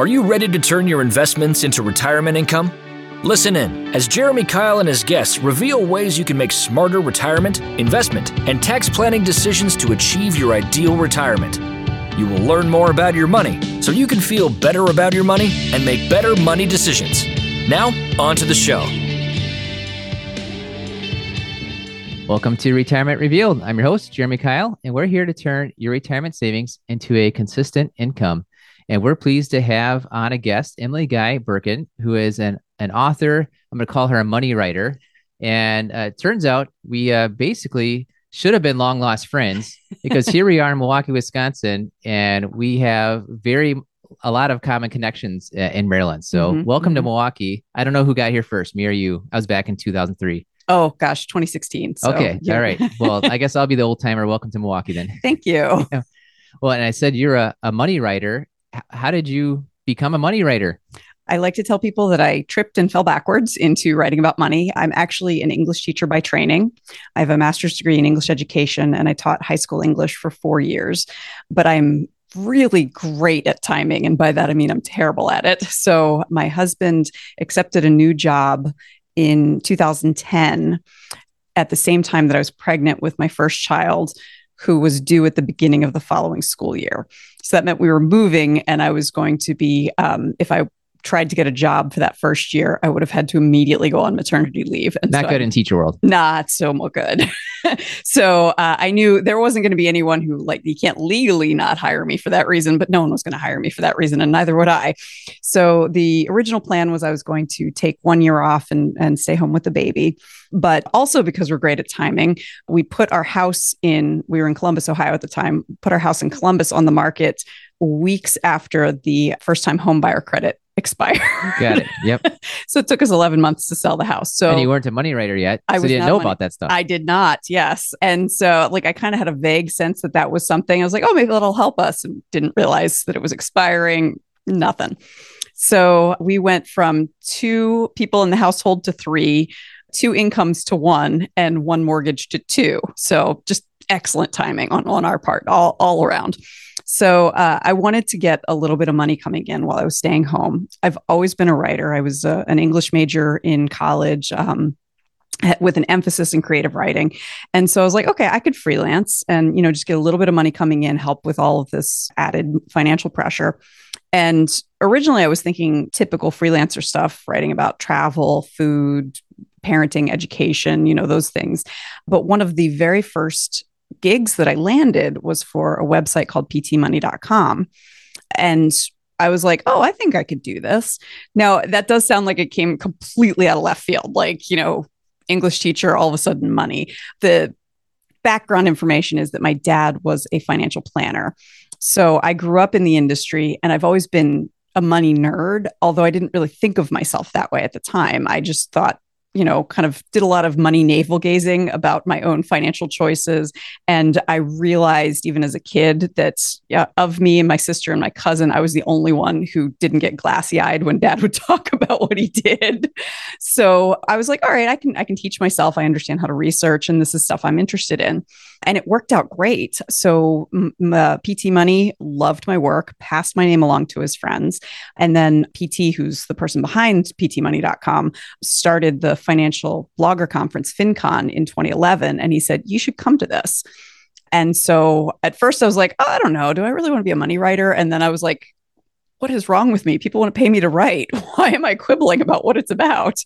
Are you ready to turn your investments into retirement income? Listen in as Jeremy Keil and his guests reveal ways you can make smarter retirement, investment, and tax planning decisions to achieve your ideal retirement. You will learn more about your money so you can feel better about your money and make better money decisions. Now, on to the show. Welcome to Retirement Revealed. I'm your host, Jeremy Keil, and we're here to turn your retirement savings into a consistent income. And we're pleased to have on a guest, Emily Guy Birken, who is an, an author. I'm going to call her a money writer. And uh, it turns out we uh, basically should have been long lost friends because here we are in Milwaukee, Wisconsin, and we have very a lot of common connections uh, in Maryland. So Mhm, welcome to mhm. Milwaukee. I don't know who got here first, me or you. I was back in 2003. Oh gosh, 2016. So, okay, yeah. all right. Well, I guess I'll be the old timer. Welcome to Milwaukee then. Thank you. Well, and I said you're a, a money writer. How did you become a money writer? I like to tell people that I tripped and fell backwards into writing about money. I'm actually an English teacher by training. I have a master's degree in English education and I taught high school English for four years, but I'm really great at timing. And by that, I mean I'm terrible at it. So my husband accepted a new job in 2010 at the same time that I was pregnant with my first child. Who was due at the beginning of the following school year. So that meant we were moving, and I was going to be, um, if I tried to get a job for that first year, I would have had to immediately go on maternity leave. And Not so good I- in teacher world. not so good. so uh, I knew there wasn't going to be anyone who like you can't legally not hire me for that reason, but no one was going to hire me for that reason, and neither would I. So the original plan was I was going to take one year off and and stay home with the baby, but also because we're great at timing, we put our house in. We were in Columbus, Ohio at the time. Put our house in Columbus on the market weeks after the first time home buyer credit expired. Got it. Yep. so it took us 11 months to sell the house. So and you weren't a money writer yet. I so didn't know money- about that stuff. I did not. Yes. And so, like, I kind of had a vague sense that that was something. I was like, oh, maybe that'll help us. And didn't realize that it was expiring. Nothing. So we went from two people in the household to three, two incomes to one, and one mortgage to two. So just excellent timing on, on our part, all, all around. So uh, I wanted to get a little bit of money coming in while I was staying home. I've always been a writer. I was uh, an English major in college. Um, with an emphasis in creative writing. And so I was like, okay, I could freelance and, you know, just get a little bit of money coming in, help with all of this added financial pressure. And originally I was thinking typical freelancer stuff, writing about travel, food, parenting, education, you know, those things. But one of the very first gigs that I landed was for a website called ptmoney.com. And I was like, oh, I think I could do this. Now, that does sound like it came completely out of left field. Like, you know, English teacher, all of a sudden money. The background information is that my dad was a financial planner. So I grew up in the industry and I've always been a money nerd, although I didn't really think of myself that way at the time. I just thought, you know, kind of did a lot of money navel gazing about my own financial choices. And I realized even as a kid that yeah, of me and my sister and my cousin, I was the only one who didn't get glassy eyed when dad would talk about what he did. So I was like, all right, I can I can teach myself. I understand how to research and this is stuff I'm interested in. And it worked out great. So m- m- uh, PT Money loved my work, passed my name along to his friends. And then PT, who's the person behind ptmoney.com, started the financial blogger conference FinCon in 2011. And he said, you should come to this. And so at first I was like, oh, I don't know. Do I really want to be a money writer? And then I was like, what is wrong with me? People want to pay me to write. Why am I quibbling about what it's about?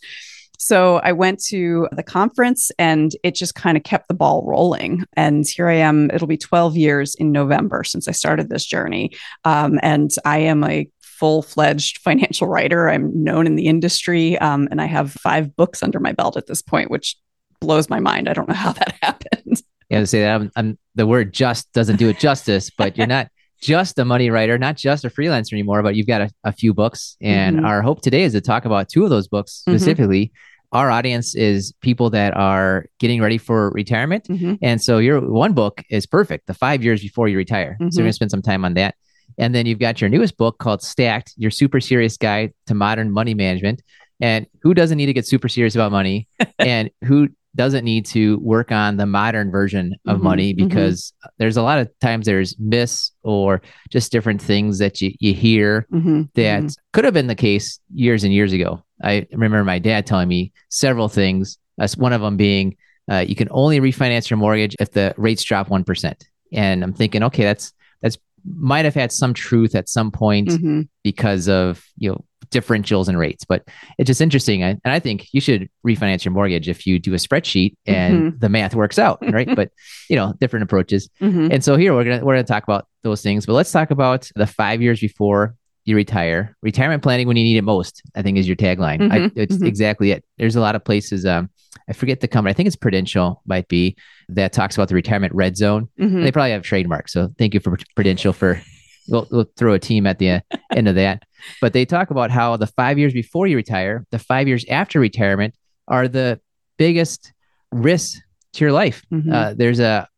So I went to the conference and it just kind of kept the ball rolling. And here I am. It'll be 12 years in November since I started this journey. Um, and I am a full fledged financial writer. I'm known in the industry um, and I have five books under my belt at this point, which blows my mind. I don't know how that happened. Yeah, to say that I'm, I'm the word just doesn't do it justice, but you're not just a money writer, not just a freelancer anymore, but you've got a, a few books. And Mhm. our hope today is to talk about two of those books Mhm. specifically. Our audience is people that are getting ready for retirement. Mhm. And so your one book is perfect, the five years before you retire. So we're Mhm. going to spend some time on that. And then you've got your newest book called Stacked, your super serious guide to modern money management. And who doesn't need to get super serious about money? and who doesn't need to work on the modern version of Mhm, money mhm. because there's a lot of times there's myths or just different things that you, you hear Mhm, that mhm. could have been the case years and years ago. I remember my dad telling me several things. As one of them being, uh, you can only refinance your mortgage if the rates drop one percent. And I'm thinking, okay, that's that's might have had some truth at some point Mhm. because of you know differentials and rates. But it's just interesting, I, and I think you should refinance your mortgage if you do a spreadsheet and the math works out, right? but you know, different approaches. Mhm. And so here we're gonna we're gonna talk about those things, but let's talk about the five years before you retire. Retirement planning when you need it most, I think, is your tagline. I, Mhm, it's mhm. exactly it. There's a lot of places. Um, I forget the company. I think it's Prudential might be that talks about the retirement red zone. Mhm. They probably have trademarks. So thank you for Prudential for. We'll, we'll throw a team at the uh, end of that. But they talk about how the five years before you retire, the five years after retirement are the biggest risks to your life. Mhm. Uh, there's a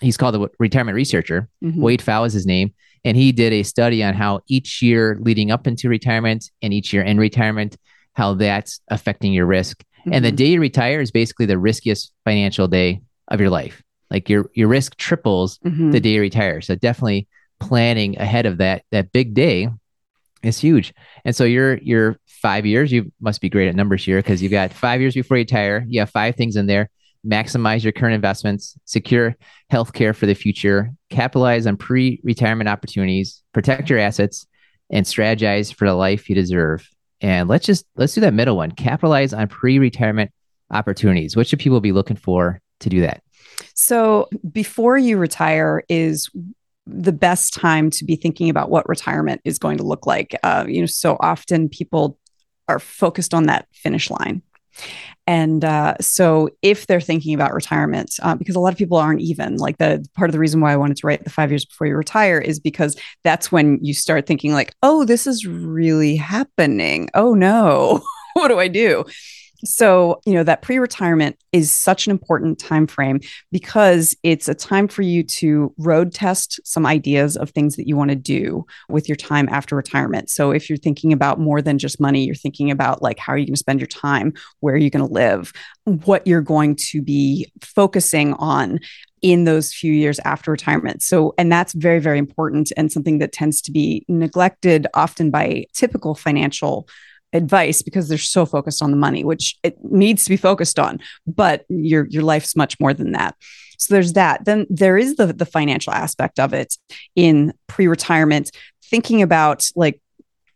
he's called the retirement researcher. Mhm. Wade Pfau is his name. And he did a study on how each year leading up into retirement and each year in retirement, how that's affecting your risk. And the Mhm. day you retire is basically the riskiest financial day of your life. Like your your risk triples Mhm. the day you retire. So definitely planning ahead of that that big day is huge. And so you're you're five years. You must be great at numbers here because you've got five years before you retire. You have five things in there. Maximize your current investments, secure health care for the future, capitalize on pre-retirement opportunities, protect your assets, and strategize for the life you deserve. And let's just let's do that middle one. Capitalize on pre-retirement opportunities. What should people be looking for to do that? So, before you retire is the best time to be thinking about what retirement is going to look like. Uh, you know, so often people are focused on that finish line. And uh, so, if they're thinking about retirement, uh, because a lot of people aren't even like the part of the reason why I wanted to write the five years before you retire is because that's when you start thinking, like, oh, this is really happening. Oh, no, what do I do? So, you know, that pre-retirement is such an important time frame because it's a time for you to road test some ideas of things that you want to do with your time after retirement. So, if you're thinking about more than just money, you're thinking about like how are you going to spend your time, where are you going to live, what you're going to be focusing on in those few years after retirement. So, and that's very, very important and something that tends to be neglected often by typical financial advice because they're so focused on the money which it needs to be focused on but your your life's much more than that. So there's that. Then there is the the financial aspect of it in pre-retirement thinking about like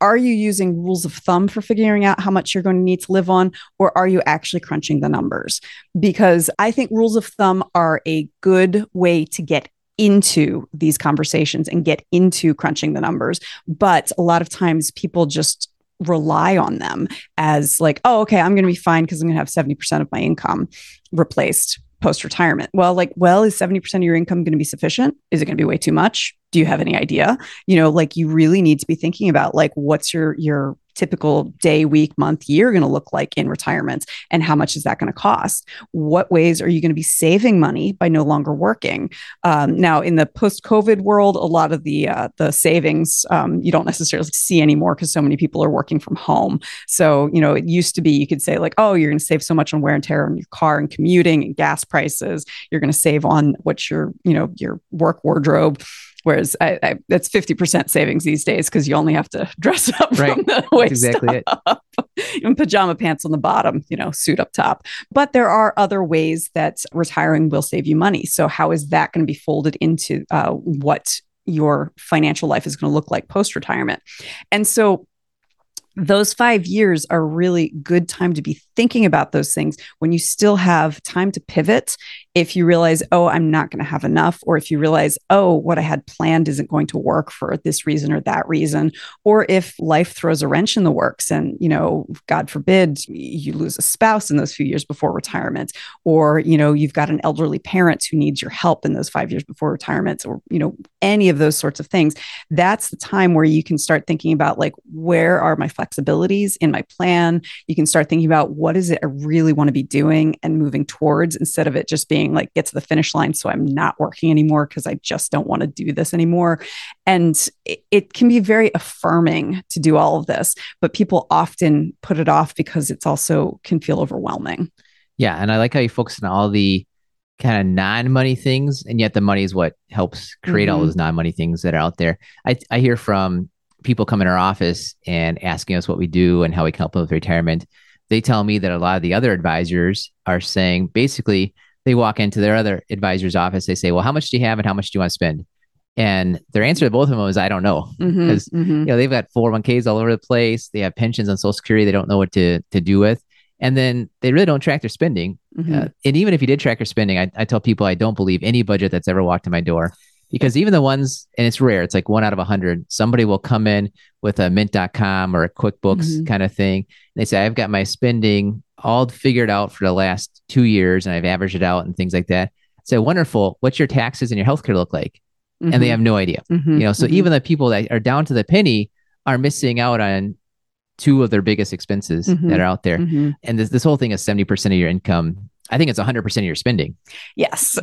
are you using rules of thumb for figuring out how much you're going to need to live on or are you actually crunching the numbers? Because i think rules of thumb are a good way to get into these conversations and get into crunching the numbers but a lot of times people just rely on them as like, oh, okay, I'm going to be fine because I'm going to have 70% of my income replaced post retirement. Well, like, well, is 70% of your income going to be sufficient? Is it going to be way too much? Do you have any idea? You know, like you really need to be thinking about like what's your your typical day, week, month, year going to look like in retirement and how much is that going to cost? What ways are you going to be saving money by no longer working? Um, now, in the post-COVID world, a lot of the uh, the savings um, you don't necessarily see anymore because so many people are working from home. So, you know, it used to be you could say like, oh, you're going to save so much on wear and tear on your car and commuting and gas prices. You're going to save on what your, you know, your work wardrobe. Whereas I, I, that's 50% savings these days because you only have to dress up Right. from the waist exactly it. up and pajama pants on the bottom, you know, suit up top. But there are other ways that retiring will save you money. So, how is that going to be folded into uh, what your financial life is going to look like post retirement? And so, those five years are really good time to be thinking about those things when you still have time to pivot if you realize oh i'm not going to have enough or if you realize oh what i had planned isn't going to work for this reason or that reason or if life throws a wrench in the works and you know god forbid you lose a spouse in those few years before retirement or you know you've got an elderly parent who needs your help in those 5 years before retirement or you know any of those sorts of things that's the time where you can start thinking about like where are my flexibilities in my plan? You can start thinking about what is it i really want to be doing and moving towards instead of it just being like get to the finish line so i'm not working anymore because i just don't want to do this anymore and it, it can be very affirming to do all of this but people often put it off because it's also can feel overwhelming Yeah. And I like how you focus on all the kind of non-money things and yet the money is what helps create all Mhm. those non-money things that are out there i, I hear from people come in our office and asking us what we do and how we can help them with retirement they tell me that a lot of the other advisors are saying basically they walk into their other advisor's office they say well how much do you have and how much do you want to spend and their answer to both of them is i don't know because mhm. you know they've got 401ks all over the place they have pensions on social security they don't know what to to do with and then they really don't track their spending Mhm. uh, and even if you did track your spending, I, I tell people I don't believe any budget that's ever walked in my door because even the ones, and it's rare, it's like one out of a hundred, somebody will come in with a mint.com or a QuickBooks Mhm. kind of thing. And they say, I've got my spending all figured out for the last two years and I've averaged it out and things like that. So wonderful. What's your taxes and your healthcare look like? And they Mhm, have no idea. mhm, You know, so mhm. even the people that are down to the penny are missing out on two of their biggest expenses Mhm. that are out there. Mhm. And this, this whole thing is 70% of your income. I think it's 100% of your spending yes.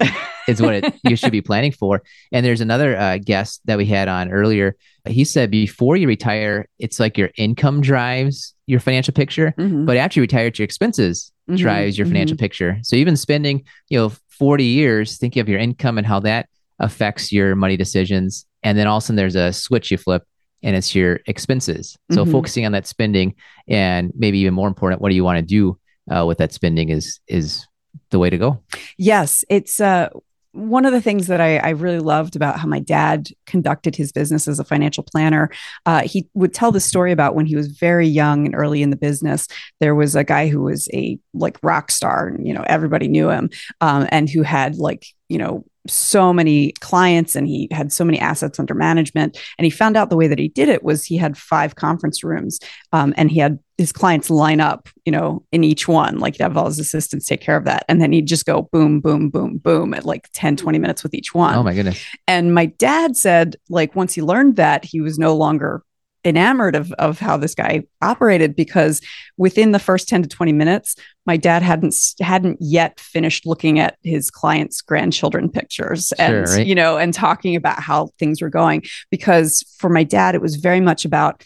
is what it, you should be planning for. And there's another uh, guest that we had on earlier. He said before you retire, it's like your income drives your financial picture, Mhm, but after you retire, it's your expenses mhm, drives your financial mhm. picture. So even spending, you know, 40 years thinking of your income and how that affects your money decisions. And then all of a sudden there's a switch you flip and it's your expenses. So Mhm. focusing on that spending and maybe even more important, what do you want to do uh, with that spending is, is the way to go. Yes, it's uh, one of the things that I, I really loved about how my dad conducted his business as a financial planner. Uh, he would tell the story about when he was very young and early in the business. There was a guy who was a like rock star, and you know everybody knew him, um, and who had like you know so many clients and he had so many assets under management. And he found out the way that he did it was he had five conference rooms, um, and he had his clients line up, you know, in each one. Like he'd have all his assistants take care of that. And then he'd just go boom, boom, boom, boom at like 10, 20 minutes with each one. Oh my goodness. And my dad said, like, once he learned that, he was no longer enamored of, of how this guy operated because within the first 10 to 20 minutes my dad hadn't hadn't yet finished looking at his clients grandchildren pictures and Sure, right. you know and talking about how things were going because for my dad it was very much about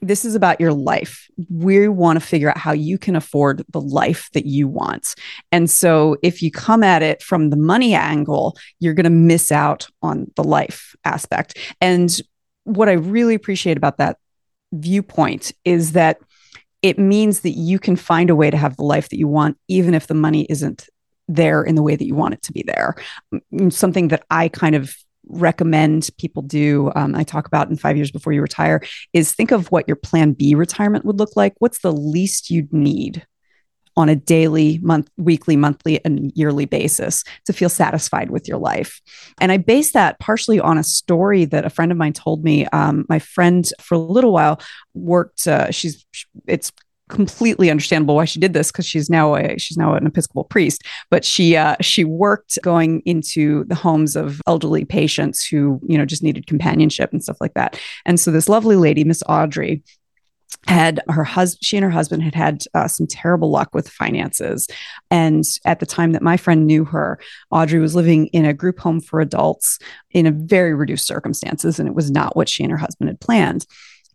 this is about your life. We want to figure out how you can afford the life that you want. And so if you come at it from the money angle, you're going to miss out on the life aspect. And what I really appreciate about that viewpoint is that it means that you can find a way to have the life that you want, even if the money isn't there in the way that you want it to be there. Mm, Something that I kind of recommend people do, um, I talk about in five years before you retire, is think of what your plan B retirement would look like. What's the least you'd need on a daily, month, weekly, monthly, and yearly basis to feel satisfied with your life? And I base that partially on a story that a friend of mine told me. Um, my friend, for a little while, worked. Uh, she's it's completely understandable why she did this because she's now a she's now an Episcopal priest. But she uh, she worked going into the homes of elderly patients who you know just needed companionship and stuff like that. And so this lovely lady, Miss Audrey, had her husband she and her husband had had uh, some terrible luck with finances and at the time that my friend knew her audrey was living in a group home for adults in a very reduced circumstances and it was not what she and her husband had planned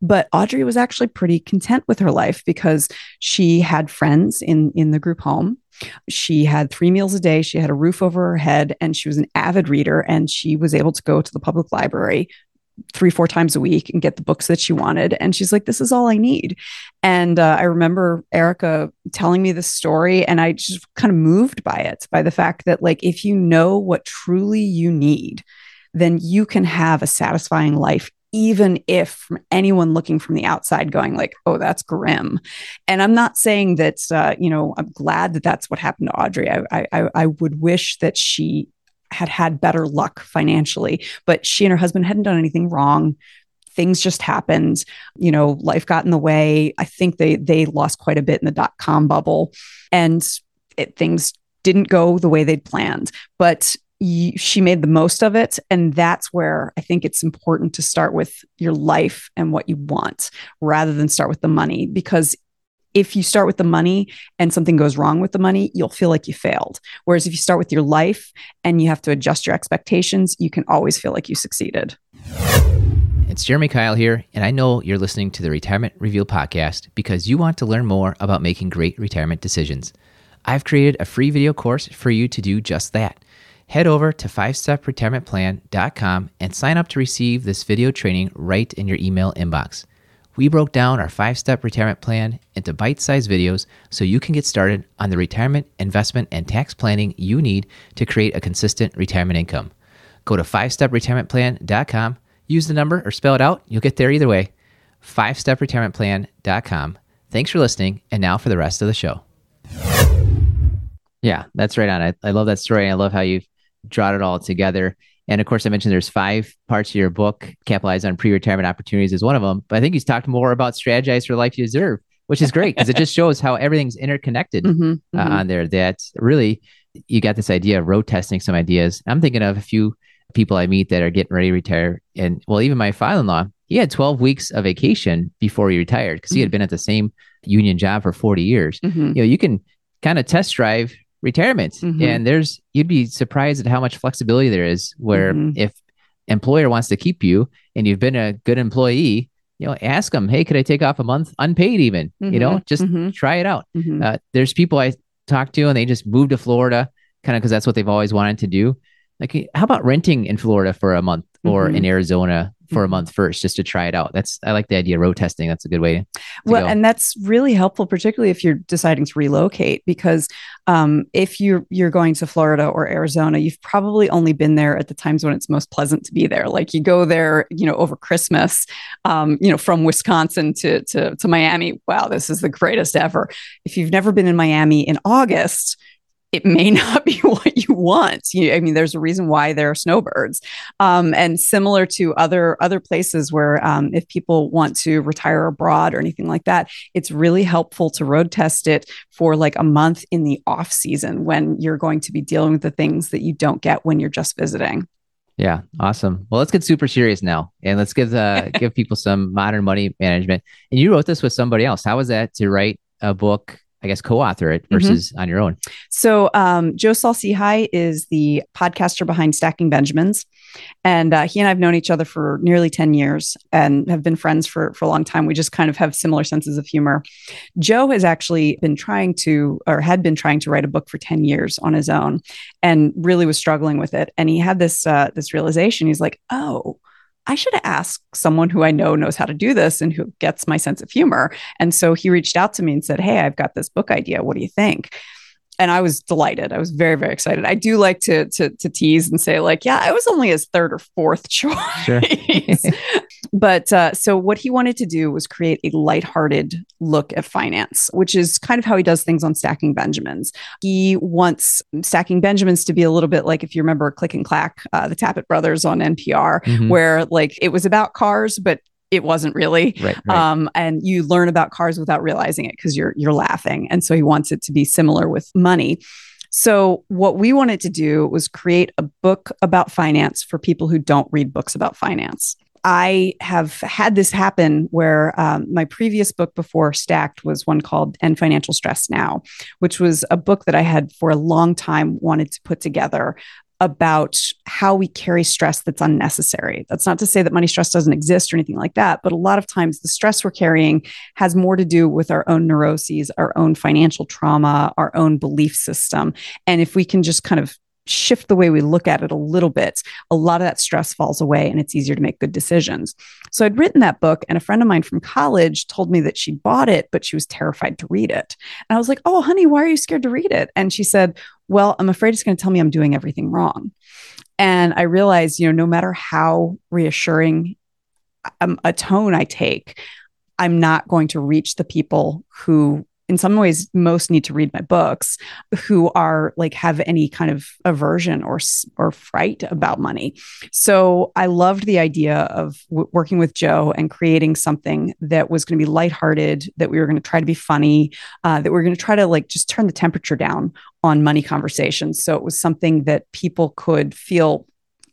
but audrey was actually pretty content with her life because she had friends in in the group home. She had three meals a day. She had a roof over her head and she was an avid reader and she was able to go to the public library three four times a week and get the books that she wanted. And she's like this is all i need. And uh, i remember erica telling me this story and i just kind of moved by it by the fact that like if you know what truly you need then you can have a satisfying life even if anyone looking from the outside going like oh that's grim. And i'm not saying that uh, you know i'm glad that that's what happened to audrey. I, I i would wish that she had had better luck financially but she and her husband hadn't done anything wrong. Things just happened. You know life got in the way. I think they they lost quite a bit in the dot com bubble and it, things didn't go the way they'd planned. But she made the most of it and that's where i think it's important to start with your life and what you want rather than start with the money because if you start with the money and something goes wrong with the money, you'll feel like you failed. Whereas if you start with your life and you have to adjust your expectations, you can always feel like you succeeded. It's Jeremy Keil here, and I know you're listening to the Retirement Reveal podcast because you want to learn more about making great retirement decisions. I've created a free video course for you to do just that. Head over to 5stepretirementplan.com and sign up to receive this video training right in your email inbox. We broke down our five step retirement plan into bite sized videos so you can get started on the retirement, investment, and tax planning you need to create a consistent retirement income. Go to 5stepretirementplan.com, use the number or spell it out. You'll get there either way. 5stepretirementplan.com. Thanks for listening. And now for the rest of the show. Yeah, that's right on. I, I love that story. I love how you've drawn it all together. And of course, I mentioned there's five parts of your book. Capitalize on pre-retirement opportunities is one of them. But I think he's talked more about strategize for life you deserve, which is great because it just shows how everything's interconnected mm-hmm, uh, mm-hmm. on there. That really you got this idea of road testing some ideas. I'm thinking of a few people I meet that are getting ready to retire, and well, even my father-in-law, he had 12 weeks of vacation before he retired because he had mm-hmm. been at the same union job for 40 years. Mm-hmm. You know, you can kind of test drive retirement. Mm-hmm. And there's you'd be surprised at how much flexibility there is where mm-hmm. if employer wants to keep you and you've been a good employee, you know, ask them, hey, could I take off a month unpaid even? Mm-hmm. You know, mm-hmm. just mm-hmm. try it out. Mm-hmm. Uh, there's people I talk to and they just moved to Florida kind of because that's what they've always wanted to do. Like, how about renting in Florida for a month or in Arizona for a mm-hmm. month first just to try it out. That's I like the idea of road testing. That's a good way. well, go. and that's really helpful, particularly if you're deciding to relocate, because um, if you're you're going to Florida or Arizona, you've probably only been there at the times when it's most pleasant to be there. Like you go there, you know, over Christmas, um, you know, from Wisconsin to to to Miami. Wow, this is the greatest ever. If you've never been in Miami in August it may not be what you want. You, I mean, there's a reason why there are snowbirds. Um, and similar to other other places where um, if people want to retire abroad or anything like that, it's really helpful to road test it for like a month in the off season when you're going to be dealing with the things that you don't get when you're just visiting. Yeah, awesome. Well, let's get super serious now, and let's give uh, give people some modern money management. And you wrote this with somebody else. How was that to write a book I guess, co-author it mm-hmm. versus mm-hmm. on your own? So um, Joe Saul-Sehy is the podcaster behind Stacking Benjamins. And uh, he and I have known each other for nearly 10 years and have been friends for, for a long time. We just kind of have similar senses of humor. Joe has actually been trying to, or had been trying to write a book for 10 years on his own and really was struggling with it. And he had this, uh, this realization. He's like, oh, I should ask someone who I know knows how to do this and who gets my sense of humor. And so he reached out to me and said, Hey, I've got this book idea. What do you think? And I was delighted. I was very, very excited. I do like to to, to tease and say like, yeah, I was only his third or fourth choice. Sure. but uh, so what he wanted to do was create a lighthearted look at finance, which is kind of how he does things on Stacking Benjamins. He wants Stacking Benjamins to be a little bit like if you remember Click and Clack, uh, the Tappet brothers on NPR, mm-hmm. where like it was about cars, but it wasn't really. Right, right. Um, and you learn about cars without realizing it because you're you're laughing. And so he wants it to be similar with money. So what we wanted to do was create a book about finance for people who don't read books about finance. I have had this happen where um, my previous book before Stacked was one called End Financial Stress Now, which was a book that I had for a long time wanted to put together about how we carry stress that's unnecessary. That's not to say that money stress doesn't exist or anything like that, but a lot of times the stress we're carrying has more to do with our own neuroses, our own financial trauma, our own belief system. And if we can just kind of shift the way we look at it a little bit, a lot of that stress falls away and it's easier to make good decisions. So I'd written that book, and a friend of mine from college told me that she bought it, but she was terrified to read it. And I was like, Oh, honey, why are you scared to read it? And she said, Well, I'm afraid it's going to tell me I'm doing everything wrong. And I realized, you know, no matter how reassuring um, a tone I take, I'm not going to reach the people who in some ways most need to read my books who are like have any kind of aversion or or fright about money. So i loved the idea of w- working with joe and creating something that was going to be lighthearted that we were going to try to be funny uh, that we are going to try to like just turn the temperature down on money conversations. So it was something that people could feel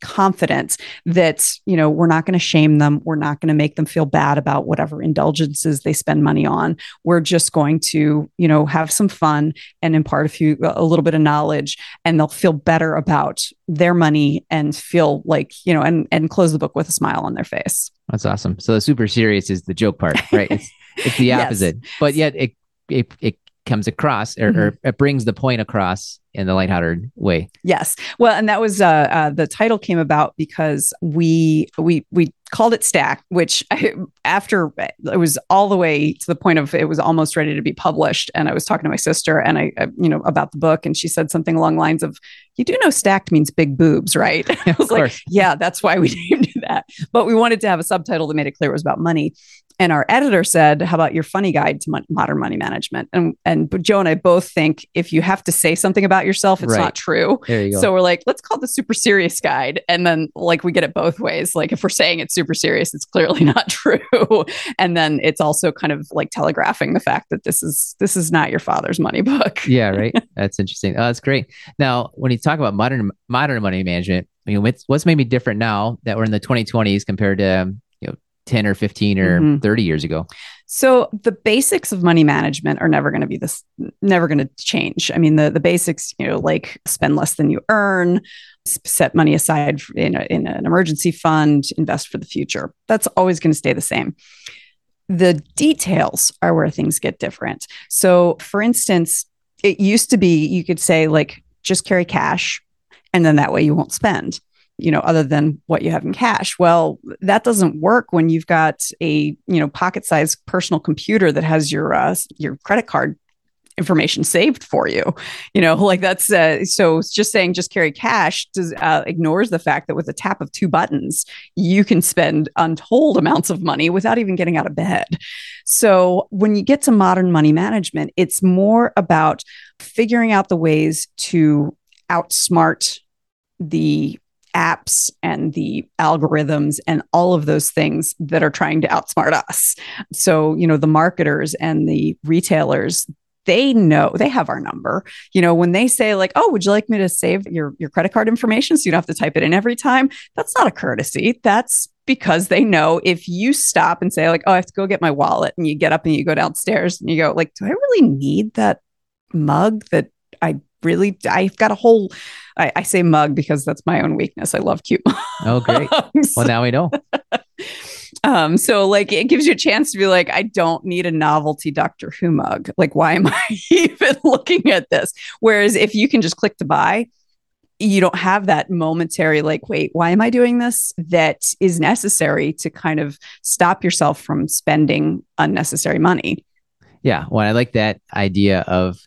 confident that you know we're not going to shame them. We're not going to make them feel bad about whatever indulgences they spend money on. We're just going to you know have some fun and impart a few a little bit of knowledge and they'll feel better about their money and feel like you know and and close the book with a smile on their face. That's awesome. So the super serious is the joke part right? It's, it's the opposite. Yes. but yet it, it it comes across or, mm-hmm. or, it brings the point across in the lighthearted way. Yes. Well, and that was uh, uh, the title came about because we we we called it Stack, which I, after it was all the way to the point of it was almost ready to be published, and I was talking to my sister and I, I you know about the book, and she said something along lines of, "You do know stacked means big boobs, right?" I was like, "Yeah, that's why we named it that." But we wanted to have a subtitle that made it clear it was about money and our editor said, "How about your funny guide to modern money management?" And and Joe and I both think if you have to say something about yourself, it's right. not true. So we're like, let's call the super serious guide, and then like we get it both ways. Like if we're saying it's super serious, it's clearly not true, and then it's also kind of like telegraphing the fact that this is this is not your father's money book. yeah, right. That's interesting. Oh, that's great. Now, when you talk about modern modern money management, I mean, what's, what's maybe different now that we're in the 2020s compared to um, 10 or 15 or mm-hmm. 30 years ago? So the basics of money management are never going to be this never going to change. I mean the the basics, you know, like spend less than you earn, set money aside in, a, in an emergency fund, invest for the future. That's always going to stay the same. The details are where things get different. So for instance, it used to be you could say like just carry cash and then that way you won't spend you know other than what you have in cash. Well that doesn't work when you've got a you know pocket sized personal computer that has your uh, your credit card information saved for you. You know like that's uh, so just saying just carry cash does uh, ignores the fact that with a tap of two buttons you can spend untold amounts of money without even getting out of bed. So when you get to modern money management it's more about figuring out the ways to outsmart the apps and the algorithms and all of those things that are trying to outsmart us. So, you know, the marketers and the retailers, they know they have our number. You know, when they say like, "Oh, would you like me to save your your credit card information so you don't have to type it in every time?" That's not a courtesy. That's because they know if you stop and say like, "Oh, I have to go get my wallet," and you get up and you go downstairs and you go like, "Do I really need that mug that I really I've got a whole I, I, say mug because that's my own weakness. I love cute. Oh, great. well, now we know. um, so like it gives you a chance to be like, I don't need a novelty Doctor Who mug. Like, why am I even looking at this? Whereas if you can just click to buy, you don't have that momentary like wait why am i doing this that is necessary to kind of stop yourself from spending unnecessary money yeah well i like that idea of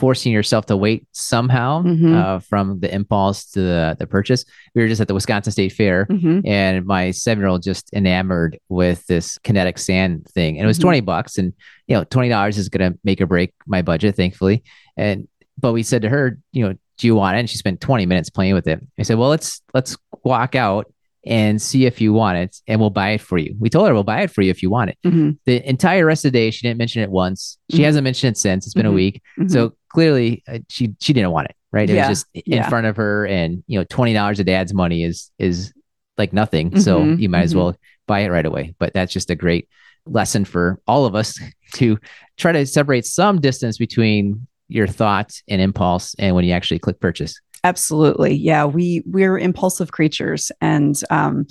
forcing yourself to wait somehow mm-hmm. uh, from the impulse to the, the purchase. We were just at the Wisconsin State Fair, mm-hmm. and my seven year old just enamored with this kinetic sand thing, and it was mm-hmm. twenty bucks, and you know twenty dollars is going to make or break my budget, thankfully. And but we said to her, you know, do you want it? And she spent twenty minutes playing with it. I said, well, let's let's walk out and see if you want it and we'll buy it for you. We told her we'll buy it for you if you want it. Mm-hmm. The entire rest of the day, she didn't mention it once. She mm-hmm. hasn't mentioned it since. It's been mm-hmm. a week. Mm-hmm. So clearly uh, she, she didn't want it. Right. It yeah. was just in yeah. front of her and, you know, $20 of dad's money is, is like nothing. So mm-hmm. you might as mm-hmm. well buy it right away. But that's just a great lesson for all of us to try to separate some distance between your thoughts and impulse and when you actually click purchase. Absolutely. Yeah. We we're impulsive creatures and um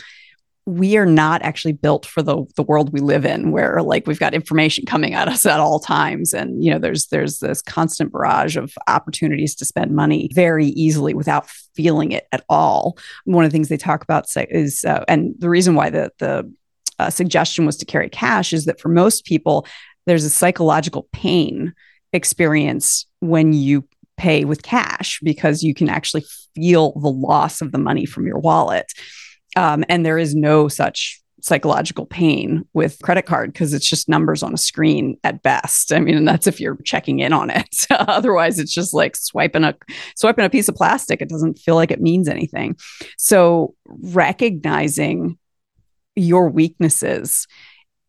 we are not actually built for the the world we live in where like we've got information coming at us at all times and you know there's there's this constant barrage of opportunities to spend money very easily without feeling it at all one of the things they talk about is uh, and the reason why the the uh, suggestion was to carry cash is that for most people there's a psychological pain experience when you pay with cash because you can actually feel the loss of the money from your wallet. Um, and there is no such psychological pain with credit card because it's just numbers on a screen at best. I mean, and that's if you're checking in on it. Otherwise, it's just like swiping a swiping a piece of plastic. It doesn't feel like it means anything. So recognizing your weaknesses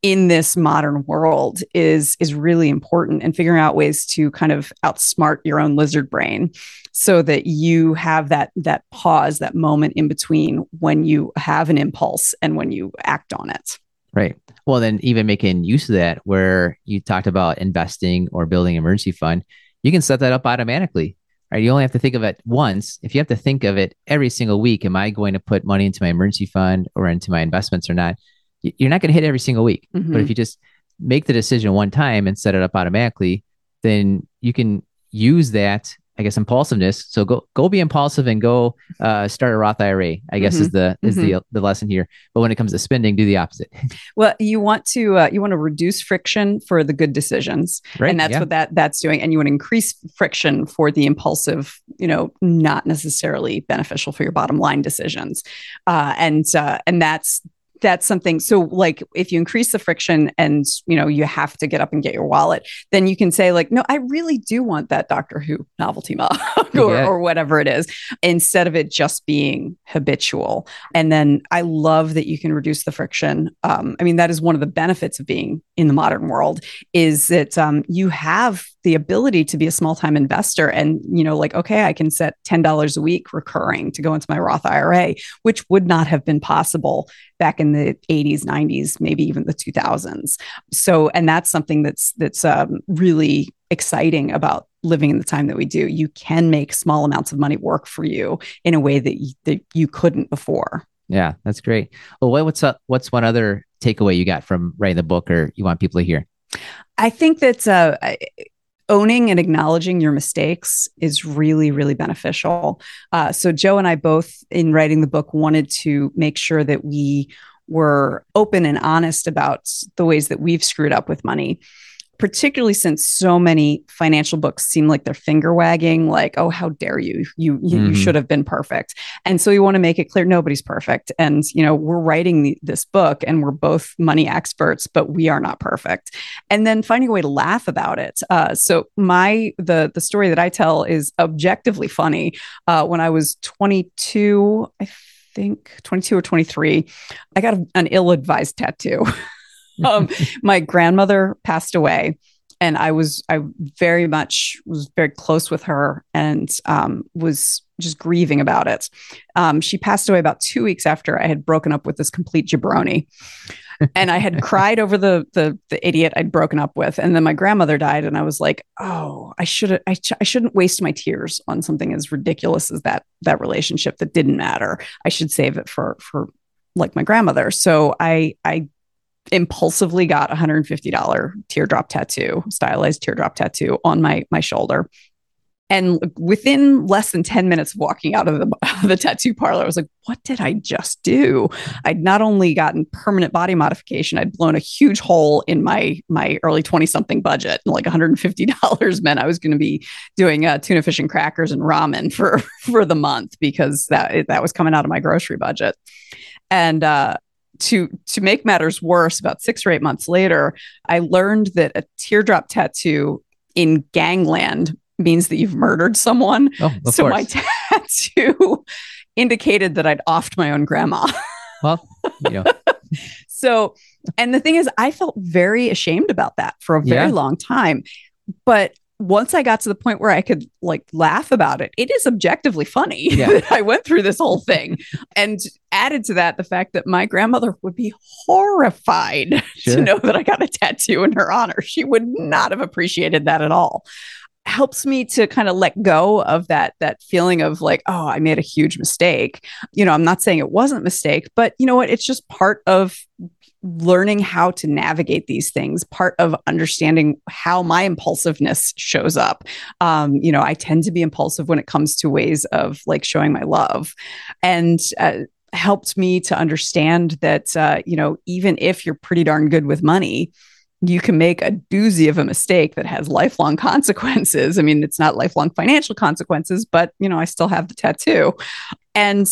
in this modern world is is really important and figuring out ways to kind of outsmart your own lizard brain so that you have that that pause that moment in between when you have an impulse and when you act on it. Right. Well then even making use of that where you talked about investing or building emergency fund you can set that up automatically right? You only have to think of it once. If you have to think of it every single week am i going to put money into my emergency fund or into my investments or not you're not going to hit every single week. Mm-hmm. But if you just make the decision one time and set it up automatically, then you can use that I guess impulsiveness. So go go be impulsive and go uh, start a Roth IRA. I guess mm-hmm. is the is mm-hmm. the the lesson here. But when it comes to spending, do the opposite. Well, you want to uh, you want to reduce friction for the good decisions, right, and that's yeah. what that that's doing. And you want to increase friction for the impulsive, you know, not necessarily beneficial for your bottom line decisions. Uh, and uh, and that's that's something so like if you increase the friction and you know you have to get up and get your wallet then you can say like no i really do want that doctor who novelty mug or, yeah. or whatever it is instead of it just being habitual and then i love that you can reduce the friction um, i mean that is one of the benefits of being in the modern world is that um, you have the ability to be a small time investor and you know like okay i can set $10 a week recurring to go into my roth ira which would not have been possible back in the 80s 90s maybe even the 2000s so and that's something that's that's um, really exciting about living in the time that we do. You can make small amounts of money work for you in a way that you, that you couldn't before. Yeah that's great. Well what's up what's one other takeaway you got from writing the book or you want people to hear? I think that uh, owning and acknowledging your mistakes is really, really beneficial. Uh, so, Joe and I both, in writing the book, wanted to make sure that we were open and honest about the ways that we've screwed up with money particularly since so many financial books seem like they're finger wagging like oh how dare you. You you, mm-hmm. you should have been perfect. And so we want to make it clear nobody's perfect. And you know we're writing the, this book and we're both money experts but we are not perfect. And then finding a way to laugh about it. Uh, so my the the story that i tell is objectively funny. Uh, when i was 22 i think 22 or 23 i got an ill-advised tattoo um, my grandmother passed away and I was I very much was very close with her and um, was just grieving about it. Um, she passed away about two weeks after I had broken up with this complete jabroni, and I had cried over the, the the idiot I'd broken up with. And then my grandmother died, and I was like, oh, I should I, I shouldn't waste my tears on something as ridiculous as that that relationship that didn't matter. I should save it for for like my grandmother. So I I impulsively got a $150 teardrop tattoo, stylized teardrop tattoo on my my shoulder. And within less than 10 minutes of walking out of the, the tattoo parlor, I was like, what did I just do? I'd not only gotten permanent body modification, I'd blown a huge hole in my my early 20 something budget. Like $150 meant I was going to be doing uh, tuna fish and crackers and ramen for for the month because that that was coming out of my grocery budget. And uh, to to make matters worse, about six or eight months later, I learned that a teardrop tattoo in gangland means that you've murdered someone. Oh, so course. my tattoo indicated that I'd offed my own grandma. Well, you know. so, and the thing is, I felt very ashamed about that for a very yeah. long time. But once I got to the point where I could like laugh about it, it is objectively funny yeah. that I went through this whole thing. and added to that, the fact that my grandmother would be horrified sure. to know that I got a tattoo in her honor. She would not have appreciated that at all. Helps me to kind of let go of that that feeling of like, oh, I made a huge mistake. You know, I'm not saying it wasn't a mistake, but you know what? It's just part of learning how to navigate these things part of understanding how my impulsiveness shows up um, you know i tend to be impulsive when it comes to ways of like showing my love and uh, helped me to understand that uh, you know even if you're pretty darn good with money you can make a doozy of a mistake that has lifelong consequences. I mean, it's not lifelong financial consequences, but you know, I still have the tattoo. And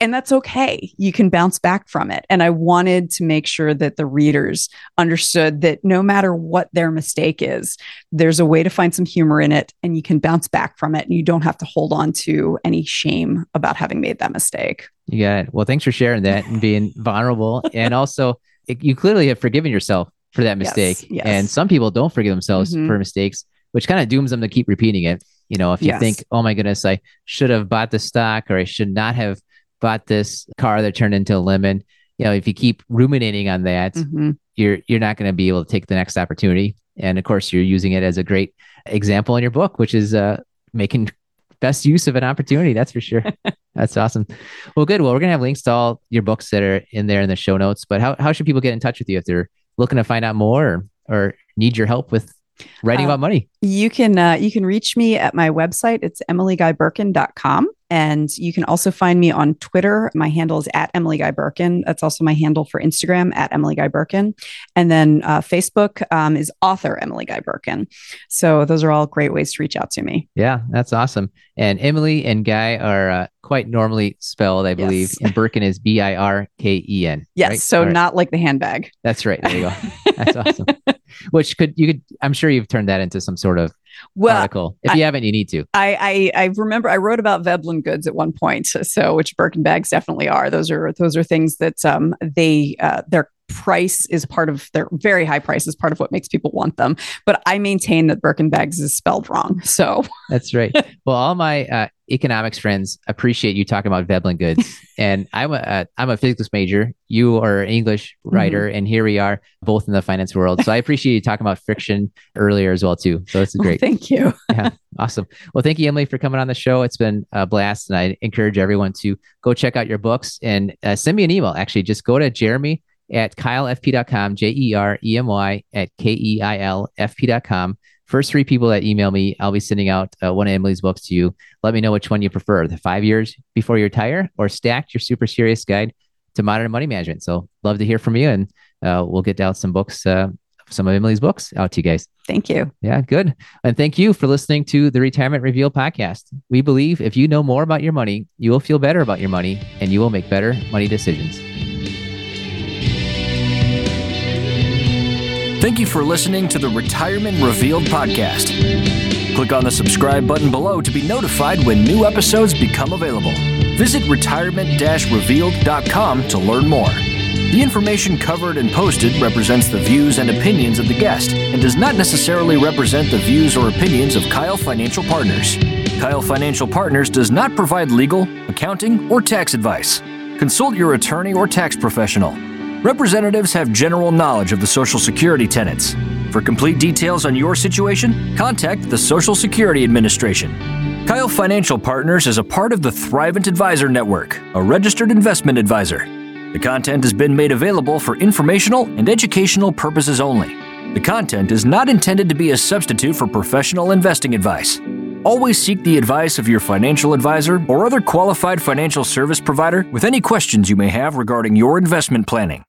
and that's okay. You can bounce back from it. And I wanted to make sure that the readers understood that no matter what their mistake is, there's a way to find some humor in it and you can bounce back from it. And you don't have to hold on to any shame about having made that mistake. You got it. Well, thanks for sharing that and being vulnerable. And also, it, you clearly have forgiven yourself for that mistake. Yes, yes. And some people don't forgive themselves mm-hmm. for mistakes, which kind of dooms them to keep repeating it. You know, if you yes. think, oh my goodness, I should have bought the stock or I should not have bought this car that turned into a lemon. You know, if you keep ruminating on that, mm-hmm. you're you're not going to be able to take the next opportunity. And of course, you're using it as a great example in your book, which is uh, making best use of an opportunity. That's for sure. that's awesome. Well, good. Well, we're gonna have links to all your books that are in there in the show notes. But how how should people get in touch with you if they're looking to find out more or, or need your help with writing Uh, about money? You can uh, you can reach me at my website. It's emilyguyberken.com. And you can also find me on Twitter. My handle is at Emily Guy Birken. That's also my handle for Instagram at Emily Guy Birken. And then uh, Facebook um, is author Emily Guy Birken. So those are all great ways to reach out to me. Yeah, that's awesome. And Emily and Guy are uh, quite normally spelled, I believe. Yes. And Birken is B I R K E N. Yes. right? So right. not like the handbag. That's right. There you go. That's awesome. Which could you could I'm sure you've turned that into some sort of Well, article. If I- you haven't, you need to. I, I I remember I wrote about Veblen goods at one point, so which Birkin bags definitely are. Those are those are things that um they uh, their price is part of their very high price is part of what makes people want them. But I maintain that Birkin bags is spelled wrong. So That's right. well, all my uh, economics friends appreciate you talking about Veblen goods, and I'm a uh, I'm a physics major. You are an English writer, and here we are, both in the finance world. So I appreciate you talking about friction earlier as well too. So this is great. thank you. yeah, Awesome. Well, thank you, Emily, for coming on the show. It's been a blast, and I encourage everyone to go check out your books and uh, send me an email. Actually, just go to Jeremy at keilfp.com, J E R E M Y at K E I L F P.com. First three people that email me, I'll be sending out uh, one of Emily's books to you. Let me know which one you prefer the five years before you retire or stacked your super serious guide to modern money management. So, love to hear from you, and uh, we'll get out some books, uh, some of Emily's books out to you guys. Thank you. Yeah, good. And thank you for listening to the Retirement Reveal podcast. We believe if you know more about your money, you will feel better about your money and you will make better money decisions. Thank you for listening to the Retirement Revealed podcast. Click on the subscribe button below to be notified when new episodes become available. Visit retirement revealed.com to learn more. The information covered and posted represents the views and opinions of the guest and does not necessarily represent the views or opinions of Keil Financial Partners. Keil Financial Partners does not provide legal, accounting, or tax advice. Consult your attorney or tax professional. Representatives have general knowledge of the Social Security tenets. For complete details on your situation, contact the Social Security Administration. Keil Financial Partners is a part of the Thrivent Advisor Network, a registered investment advisor. The content has been made available for informational and educational purposes only. The content is not intended to be a substitute for professional investing advice. Always seek the advice of your financial advisor or other qualified financial service provider with any questions you may have regarding your investment planning.